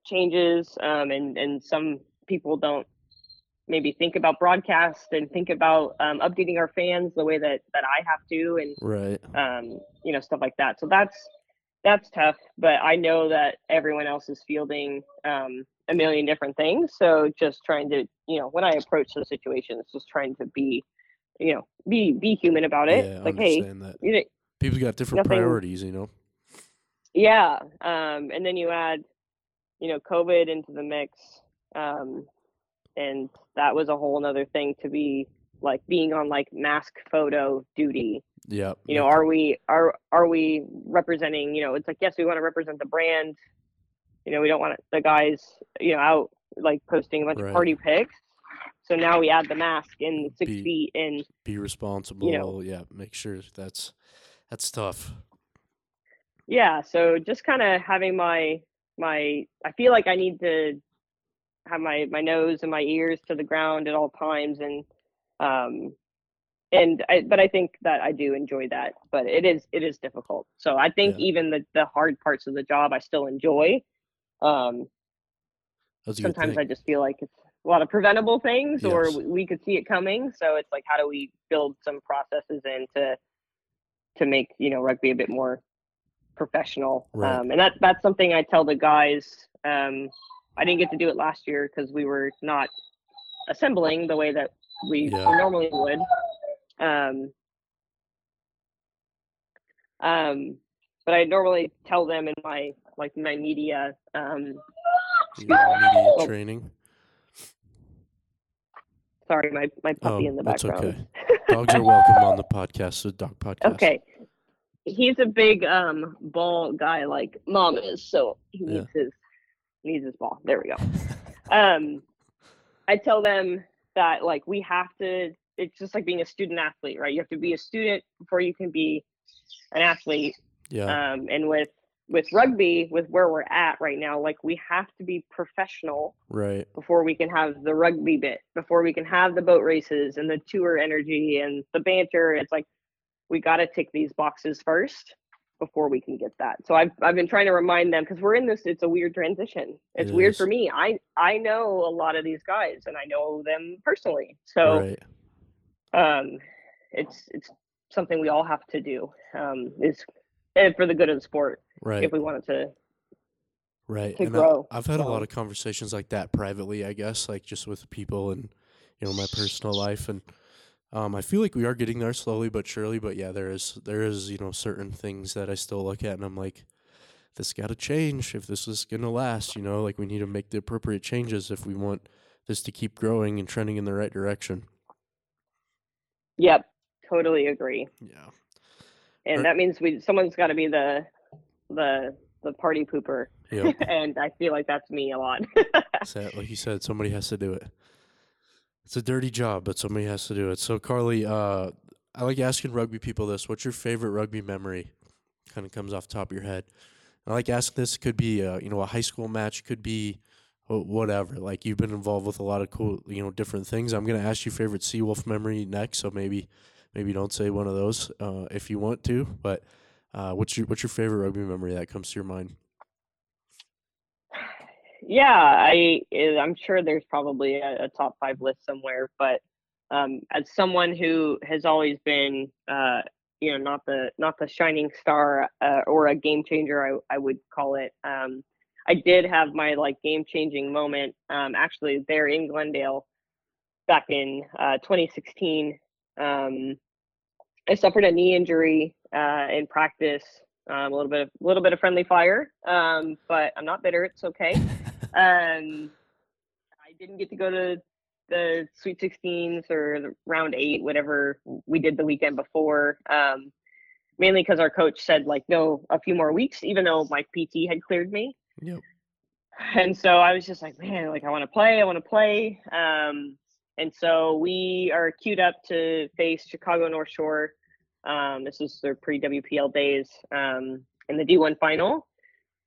changes, um, and and some people don't maybe think about broadcast and think about um, updating our fans the way that that I have to, and Right. um, you know stuff like that. So that's that's tough, but I know that everyone else is fielding um, a million different things. So just trying to, you know, when I approach those situations, just trying to be, you know, be be human about it. Yeah, like, hey, that. you know, People got different nothing- priorities, you know. yeah. Um, and then you add, you know, COVID into the mix. Um, and that was a whole nother thing to be like being on like mask photo duty. Yeah. You know, are we are are we representing, you know, it's like yes, we want to represent the brand. You know, we don't want the guys, you know, out like posting a bunch Right. of party pics. So now we add the mask and the six Be- feet and be responsible. You know. yeah, make sure that's that's tough. yeah so just kind of having my my i feel like i need to have my my nose and my ears to the ground at all times and um and I, but i think that i do enjoy that but it is it is difficult so i think Yeah. even the the hard parts of the job i still enjoy um sometimes i just feel like it's a lot of preventable things or Yes. we, we could see it coming so it's like how do we build some processes in to to make you know rugby a bit more professional Right. um, and that that's something i tell the guys um, i didn't get to do it last year because we were not assembling the way that we Yeah. normally would um, um, but i normally tell them in my like my media um, media Oh. training. sorry my, my puppy Oh, in the background. that's okay. Dogs are welcome on the podcast, the dog podcast. Okay. He's a big um ball guy like mom is, so he Yeah. needs his needs his ball. There we go. um I tell them that like we have to it's just like being a student athlete, right? You have to be a student before you can be an athlete. Yeah. Um and with with rugby, with where we're at right now, like we have to be professional right. before we can have the rugby bit, before we can have the boat races and the tour energy and the banter. It's like we got to tick these boxes first before we can get that. So I've I've been trying to remind them because we're in this. It's a weird transition. It's It weird is. for me. I I know a lot of these guys and I know them personally. So right. um, it's it's something we all have to do. Um, is and for the good of the sport Right. if we wanted to. Right. to and I- grow, I've had a lot of conversations like that privately, I guess, like just with people and you know my personal life and um, I feel like we are getting there slowly but surely. But yeah, there is there is you know certain things that I still look at and I'm like, this got to change if this is gonna last. You know, like we need to make the appropriate changes if we want this to keep growing and trending in the right direction. Yep, totally agree. Yeah. and Or- that means we someone's got to be the the the party pooper, Yep. and I feel like that's me a lot. So, like you said, somebody has to do it. It's a dirty job, but somebody has to do it. So, Carly, uh, I like asking rugby people this. What's your favorite rugby memory? Kind of comes off top of your head. I like asking this. Could be, uh, you know, a high school match. Could be whatever. Like you've been involved with a lot of cool, you know, different things. I'm gonna ask you favorite Seawolf memory next. So maybe, maybe don't say one of those uh, if you want to. But uh, what's your what's your favorite rugby memory that comes to your mind? Yeah, I eh, I'm sure there's probably a, a top five list somewhere, but um, as someone who has always been, uh, you know, not the not the shining star uh, or a game changer, I I would call it. Um, I did have my like game changing moment, um, actually there in Glendale, back in uh, 2016. Um, I suffered a knee injury uh, in practice. Um, a little bit, of, little bit of friendly fire, um, but I'm not bitter. It's okay. Um, I didn't get to go to the Sweet 16s or the round eight, whatever we did the weekend before. Um, mainly because our coach said like, no, a few more weeks, even though my PT had cleared me. Yep. And so I was just like, man, like I want to play, I want to play. Um, and so we are queued up to face Chicago North Shore. Um, this is their pre WPL days um, in the D1 final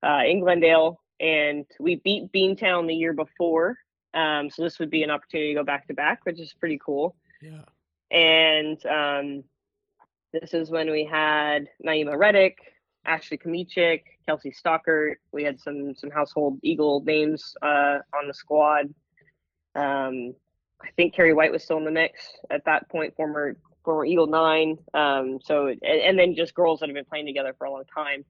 uh, in Glendale and we beat Beantown the year before. Um, so this would be an opportunity to go back to back, which is pretty cool. Yeah. And um, this is when we had Naima Reddick, Ashley Kamichik, Kelsi Stockert. We had some some household Eagle names uh, on the squad. Um, I think Carrie White was still in the mix at that point, former former Eagle nine. Um, so and, and then just girls that have been playing together for a long time.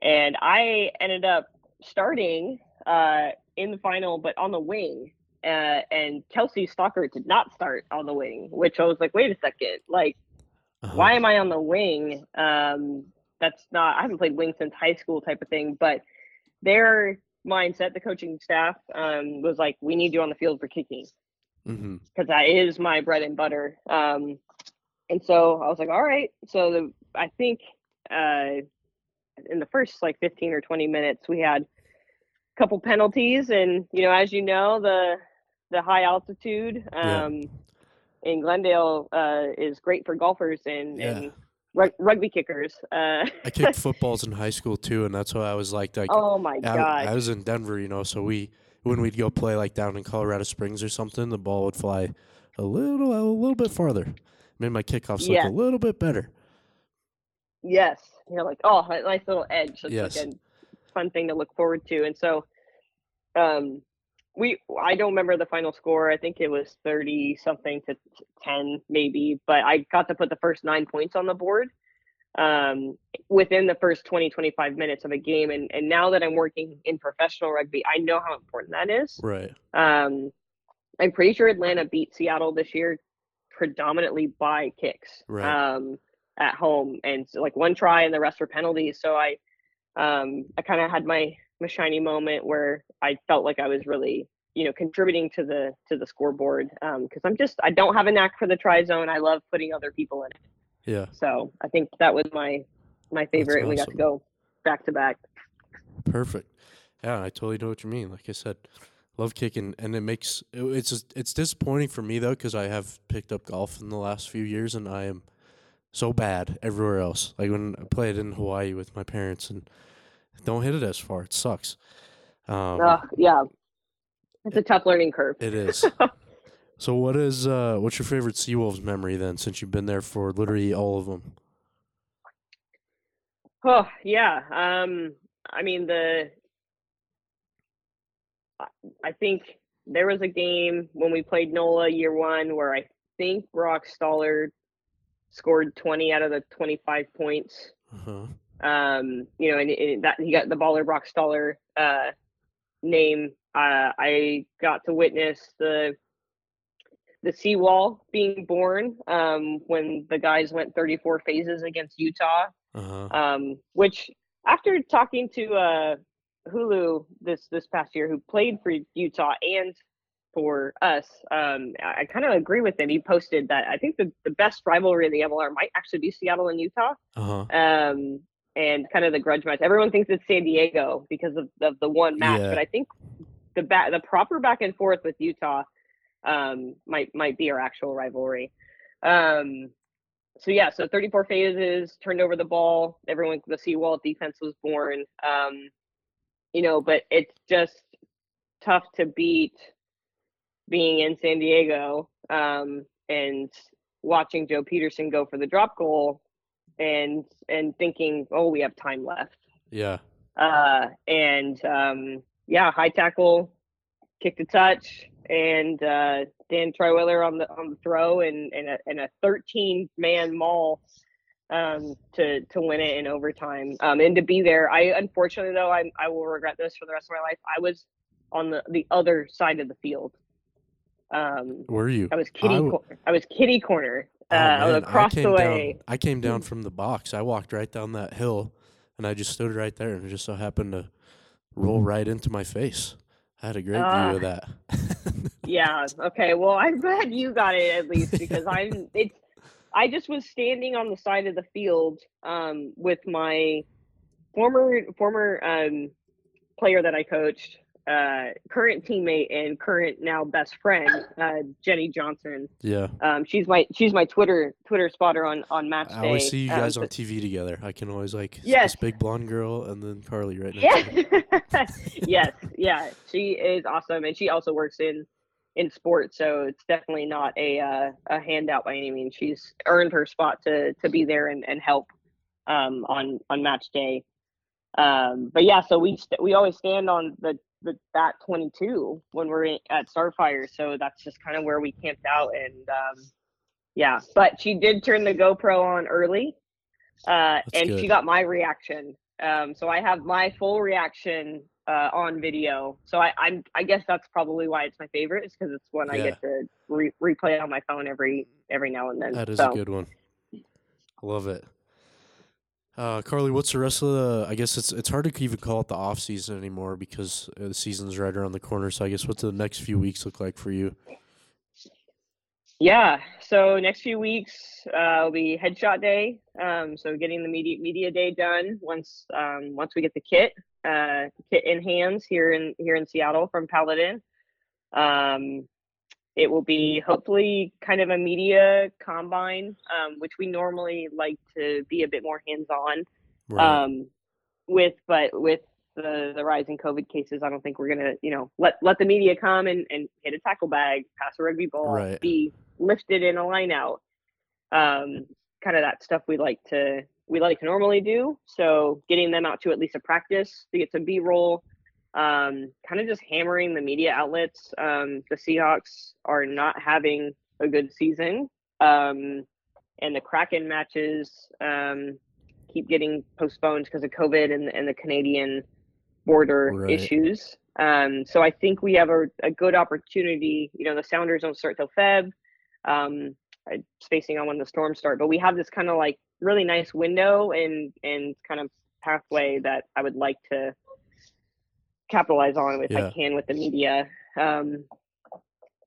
And I ended up starting uh, in the final, but on the wing. Uh, and Kelsi Stockert did not start on the wing, which I was like, wait a second, like, Uh-huh. why am I on the wing? Um, that's not, I haven't played wing since high school type of thing, but their mindset, the coaching staff, um, was like, we need you on the field for kicking Mm-hmm. because that is my bread and butter. Um, and so I was like, all right. So the, I think uh, in the first like 15 or 20 minutes, we had a couple penalties, and you know, as you know, the the high altitude Yeah. um, in Glendale uh, is great for golfers and, Yeah. and rug- rugby kickers. Uh, I kicked footballs in high school too, and that's why I was like, like oh my I, god! I was in Denver, you know, so we when we'd go play like down in Colorado Springs or something, the ball would fly a little a little bit farther. Made my kickoffs Yeah. look a little bit better. Yes. You're like, oh, a nice little edge. That's Yes. like a fun thing to look forward to. And so um we I don't remember the final score. I think it was 30 something to 10 maybe, but I got to put the first 9 points on the board um within the first 20 25 minutes of a game and and now that I'm working in professional rugby, I know how important that is. Right. Um I'm pretty sure Atlanta beat Seattle this year predominantly by kicks. Right. Um at home and so, like one try and the rest were penalties. So I um I kind of had my my shiny moment where I felt like I was really you know contributing to the to the scoreboard Um, because I'm just I don't have a knack for the try zone. I love putting other people in it. Yeah. So I think that was my my favorite and we got to go back to back. Perfect. Yeah, I totally know what you mean. Like I said, love kicking, and it makes it's just, it's disappointing for me though because I have picked up golf in the last few years, and I am so bad everywhere else. Like when I played in Hawaii with my parents, and don't hit it as far. It sucks. Um, Ugh, yeah. It's a tough learning curve. It is. so, what is uh, what's your favorite Seawolves memory then? Since you've been there for literally all of them. Oh yeah. Um, I mean the. I- think there was a game when we played NOLA year one where I think Brock Staller scored twenty out of the twenty-five points. Uh-huh. Um, you know, and, and that he got the baller Brock Staller uh, name. Uh, I got to witness the the seawall being born um, when the guys went 34 phases against Utah Uh-huh. um, which after talking to uh, Hulu this this past year, who played for Utah and for us, um, I, I kind of agree with him. He posted that I think the, the best rivalry in the MLR might actually be Seattle and Utah. Uh-huh. Um, and kind of the grudge match. Everyone thinks it's San Diego because of, of the one match, Yeah. but I think the back the proper back and forth with Utah um, might might be our actual rivalry. Um, so yeah, so 34 phases, turned over the ball. Everyone, the seawall defense was born. Um, you know, but it's just tough to beat being in San Diego um, and watching Joe Pietersen go for the drop goal and and thinking, oh, we have time left. Yeah. Uh, and um, yeah, high tackle, kicked a touch, and uh, Dan Triweller on the on the throw, and and a, and a 13 man maul um, to to win it in overtime. Um, and to be there, I unfortunately though I I will regret this for the rest of my life. I was on the the other side of the field. Um, Were you? I was kitty. I w- cor- I was kitty corner. Oh, Uh, across came the down- way. I came down from the box. I walked right down that hill, and I just stood right there, and it just so happened to roll right into my face. I had a great Ah. view of that. Yeah. Okay. Well, I'm glad you got it at least because I'm. It's. I just was standing on the side of the field um, with my former former um, player that I coached, uh, current teammate and current now best friend, uh, Jenny Johnson. yeah. Um, she's my she's my Twitter Twitter spotter on on match I day. always see you Um, guys so- on TV together. I can always like Yes. this big blonde girl and then Carly right now. to. Yes. yes. Yeah. She is awesome, and she also works in in sports, so it's definitely not a uh, a handout by any means. She's earned her spot to to be there and, and help um, on on match day. Um, but yeah, so we st- we always stand on the the that 22 when we're in, at Starfire, so that's just kind of where we camped out, and um, yeah. But she did turn the GoPro on early, uh, and good. she got my reaction. Um, so I have my full reaction uh, on video. So I, I'm I guess that's probably why it's my favorite, is because it's one I get to re- replay on my phone every every now and then. That is so, a good one. I love it. Uh, Carly, what's the rest of the? I guess it's it's hard to even call it the off season anymore because uh, the season's right around the corner. So I guess what's the next few weeks look like for you? Yeah. So next few weeks uh, will be headshot day. Um, so getting the media media day done once um, once we get the kit uh, kit in hands here in here in Seattle from Paladin. Um, it will be hopefully kind of a media combine, um, which we normally like to be a bit more hands on. Right. Um, with but with the the rising COVID cases, I don't think we're gonna you know let let the media come and, and hit a tackle bag, pass a rugby ball, Right. be lifted in a line out. Um, kind of that stuff we like to we like to normally do. So getting them out to at least a practice to get some B roll. Um, kind of just hammering the media outlets. Um, the Seahawks are not having a good season. Um, and the Kraken matches um, keep getting postponed because of COVID and, and the Canadian border Right. issues. Um, so I think we have a, a good opportunity. You know, the Sounders don't start till Feb. Um, spacing on when the storms start, but we have this kind of like really nice window and and kind of pathway that I would like to capitalize on if Yeah. I can with the media. Um,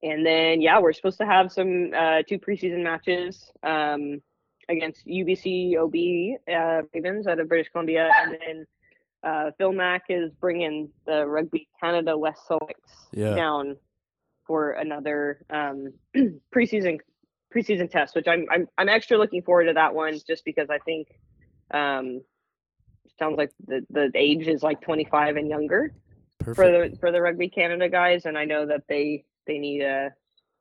and then yeah, we're supposed to have some uh, two preseason matches um, against UBC OB uh, Ravens out of British Columbia, and then uh, Phil Mack is bringing the Rugby Canada West Selects Yeah. down for another um, preseason preseason test, which I'm, I'm I'm extra looking forward to that one just because I think um, sounds like the the age is like 25 and younger Perfect. for the for the Rugby Canada guys, and I know that they they need a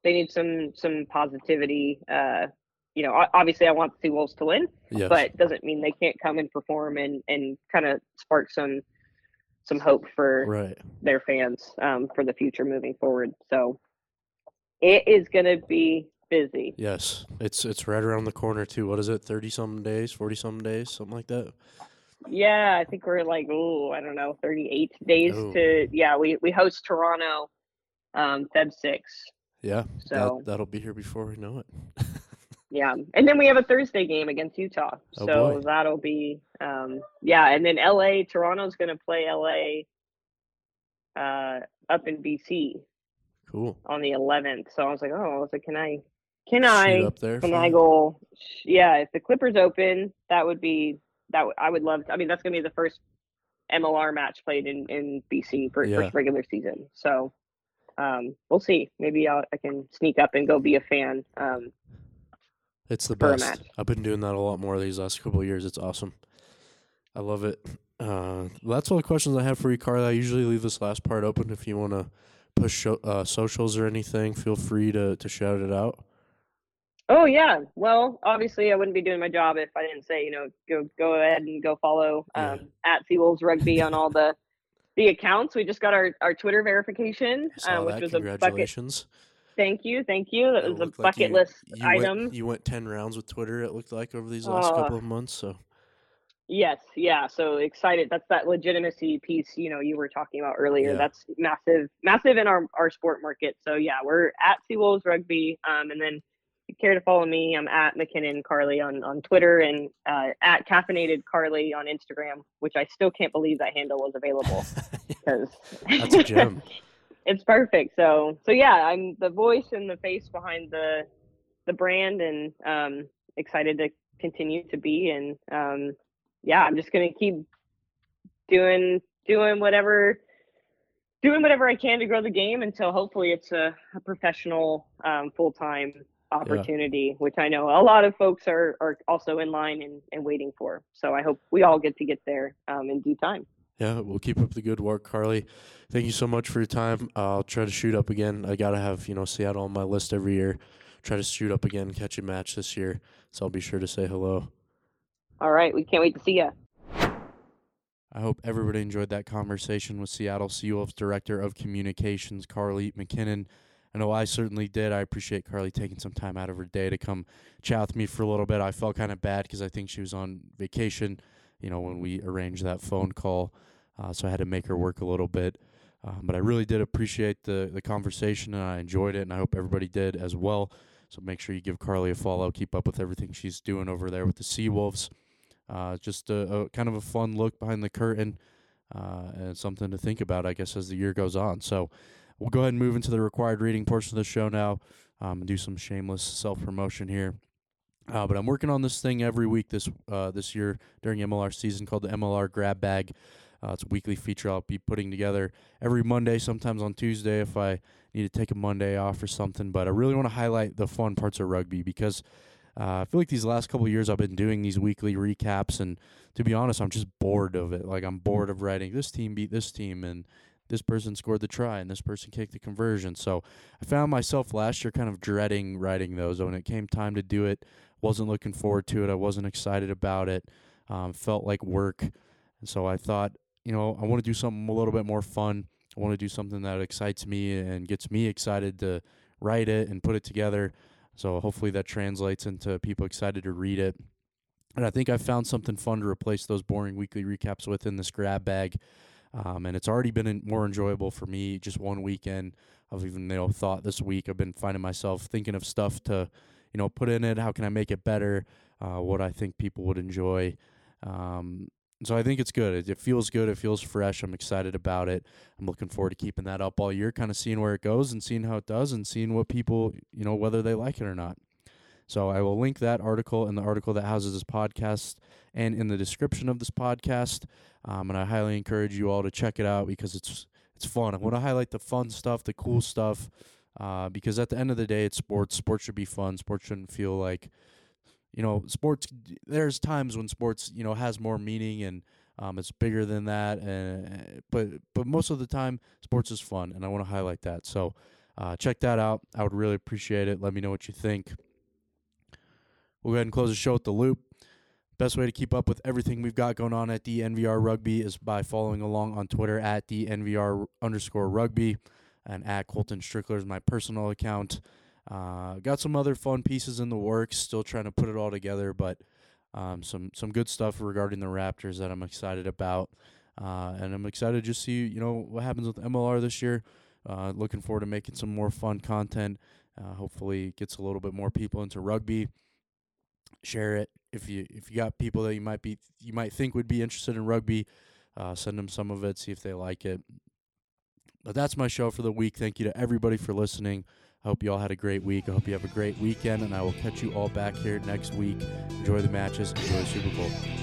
they need some some positivity. Uh, you know, obviously, I want the Sea Wolves to win, yes. but doesn't mean they can't come and perform and and kind of spark some some hope for right. their fans um, for the future moving forward. So it is going to be busy. Yes. It's it's right around the corner too. What is it? Thirty some days, forty some days, something like that. Yeah, I think we're like, oh, I don't know, 38 days Oh. to, yeah, we, we host Toronto um, Feb 6. Yeah. So- that that'll be here before we know it. Yeah. And then we have a Thursday game against Utah. Oh, so boy. that'll be, um, yeah. And then LA, Toronto's going to play LA uh, up in BC cool. on the 11th. So I was like, oh, I was like, can I, can Shoot I up there. for you? finagle? Yeah. If the Clippers open, that would be that w- I would love. I mean, that's gonna be the first MLR match played in in BC for Yeah. first regular season. So um, we'll see. Maybe I'll, I can sneak up and go be a fan. Um, It's the best. I've been doing that a lot more these last couple of years. It's awesome. I love it. Uh, well, that's all the questions I have for you, Carla. I usually leave this last part open. If you want to push uh, socials or anything, feel free to, to shout it out. Oh yeah. Well, obviously I wouldn't be doing my job if I didn't say, you know, go go ahead and go follow Yeah. um, at Seawolves Rugby on all the the accounts. We just got our, our Twitter verification, um, which that. was a bucket. Congratulations. Thank you, thank you. That It was a looked like bucket you- list you item. Went, you went 10 rounds with Twitter, it looked like, over these last Uh, couple of months. So, Yes, yeah. So excited. That's that legitimacy piece, you know, you were talking about earlier. Yeah. That's massive, massive in our, our sport market. So yeah, we're at Seawolves Rugby. Um, and then care to follow me, I'm at McKinnon Carly on, on Twitter and uh, at Caffeinated Carly on Instagram, which I still can't believe that handle was available because That's a gem. it's perfect. So so yeah, I'm the voice and the face behind the the brand, and um, excited to continue to be. And um, yeah, I'm just gonna keep doing doing whatever doing whatever I can to grow the game until hopefully it's a, a professional um, full time opportunity, which I know a lot of folks are are also in line and, and waiting for. So I hope we all get to get there um, in due time. Yeah, we'll keep up the good work, Carly. Thank you so much for your time. I'll try to shoot up again. I gotta have you know Seattle on my list every year. Try to shoot up again, catch a match this year. So I'll be sure to say hello. All right, we can't wait to see you. I hope everybody enjoyed that conversation with Seattle Seawolves Director of Communications, Carly McKinnon. I know I certainly did. I appreciate Carly taking some time out of her day to come chat with me for a little bit. I felt kind of bad because I think she was on vacation, you know, when we arranged that phone call. Uh, so I had to make her work a little bit. Um, but I really did appreciate the, the conversation and I enjoyed it, and I hope everybody did as well. So make sure you give Carly a follow, keep up with everything she's doing over there with the Seawolves. Uh, just a, a kind of a fun look behind the curtain uh, and something to think about, I guess, as the year goes on. So we'll go ahead and move into the required reading portion of the show now um, and do some shameless self promotion here. Uh, but I'm working on this thing every week this uh, this year during MLR season called the MLR Grab Bag. Uh, it's a weekly feature I'll be putting together every Monday, sometimes on Tuesday if I need to take a Monday off or something. But I really want to highlight the fun parts of rugby because uh, I feel like these last couple years I've been doing these weekly recaps, and to be honest, I'm just bored of it. Like I'm bored of writing this team beat this team, and this person scored the try, and this person kicked the conversion. So I found myself last year kind of dreading writing those. When it came time to do it, wasn't looking forward to it. I wasn't excited about it. Um, felt like work, and so I thought, you know, I want to do something a little bit more fun. I want to do something that excites me and gets me excited to write it and put it together. So hopefully that translates into people excited to read it. And I think I found something fun to replace those boring weekly recaps with in this grab bag. Um, and it's already been en- more enjoyable for me just one weekend. I've even you know thought this week I've been finding myself thinking of stuff to, you know, put in it. How can I make it better? Uh, what I think people would enjoy. Um, so I think it's good. It feels good. It feels fresh. I'm excited about it. I'm looking forward to keeping that up all year, kind of seeing where it goes and seeing how it does and seeing what people, you know, whether they like it or not. So I will link that article in the article that houses this podcast and in the description of this podcast. Um, and I highly encourage you all to check it out because it's it's fun. I want to highlight the fun stuff, the cool stuff, uh, because at the end of the day, it's sports. Sports should be fun. Sports shouldn't feel like you know, sports. There's times when sports, you know, has more meaning and um, it's bigger than that. And but but most of the time, sports is fun, and I want to highlight that. So uh, check that out. I would really appreciate it. Let me know what you think. We'll go ahead and close the show with the loop. Best way to keep up with everything we've got going on at DNVR Rugby is by following along on Twitter at DNVR underscore rugby and at Colton Strickler is my personal account. Uh, got some other fun pieces in the works. Still trying to put it all together, but um, some some good stuff regarding the Raptors that I'm excited about, uh, and I'm excited to just see you know what happens with MLR this year. Uh, looking forward to making some more fun content. Uh, hopefully, gets a little bit more people into rugby. Share it if you if you got people that you might be you might think would be interested in rugby. Uh, send them some of it, see if they like it. But that's my show for the week. Thank you to everybody for listening. I hope you all had a great week. I hope you have a great weekend, and I will catch you all back here next week. Enjoy the matches. Enjoy the Super Bowl.